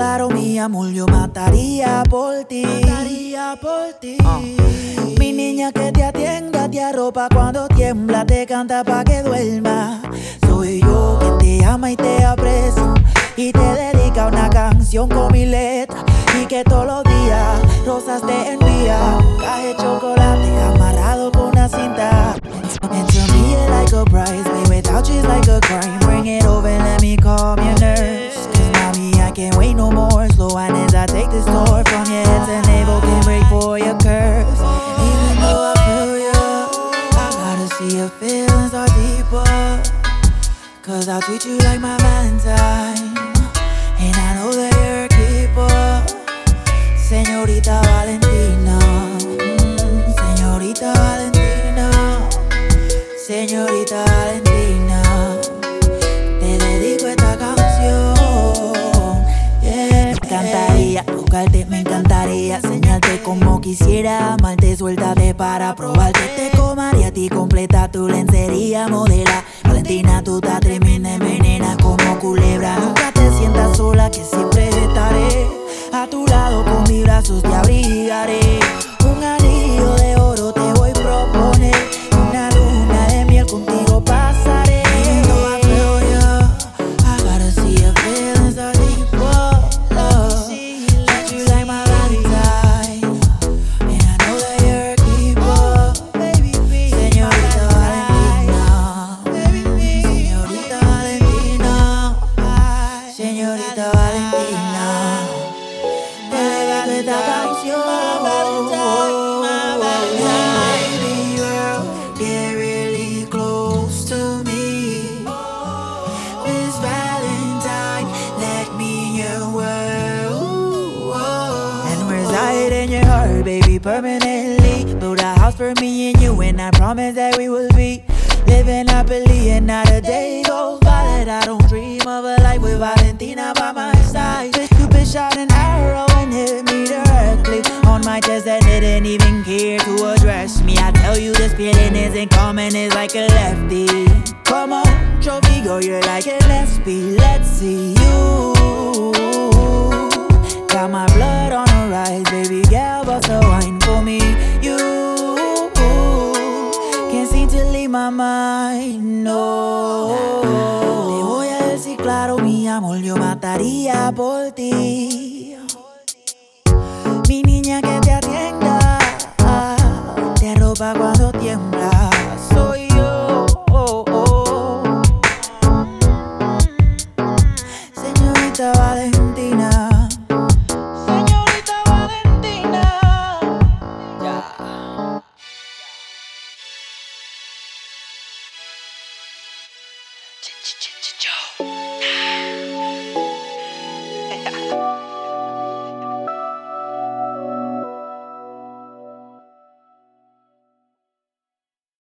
claro, mi amor, yo mataría por ti. Mataría por ti. Ah. Mi niña que te atienda, te arropa cuando tiembla, te canta pa' que duerma. Soy yo quien te ama y te aprecia y te dedica una canción con mi letra. Y que todos los días rosas te envía, caje chocolate amarrado con una cinta. And to me it like a prize, me without you is like a crime. Bring it over let me calm your nerves. Cause mommy, I can't wait no more. Slow wine as I take this tour from your head to navel, can break for your curves. Even though I feel you, I gotta see your feelings are deeper. Cause I'll treat you like my Valentine. Señorita Valentina. mm, Señorita Valentina. Señorita Valentina. Te dedico esta canción. Me encantaría tocarte, me encantaría enseñarte como quisiera amarte, suéltate para probarte. Te comaría a ti completa tu lencería modela. Valentina, tú estás tremenda, reside in your heart, baby, permanently. Build a house for me and you, and I promise that we will be living happily. And not a day goes by that I don't dream of a life with Valentina by my side. This Cupid shot an arrow and hit me directly on my chest and didn't even care to address me. I tell you, this feeling isn't common, it's like a lefty. Come on, trophy girl, you're like a lesbian. Let's see you. Mind, no. Te voy a decir claro, mi amor, yo mataría por ti. Mi niña que te atienda, te arropa cuando tiembla. Joe.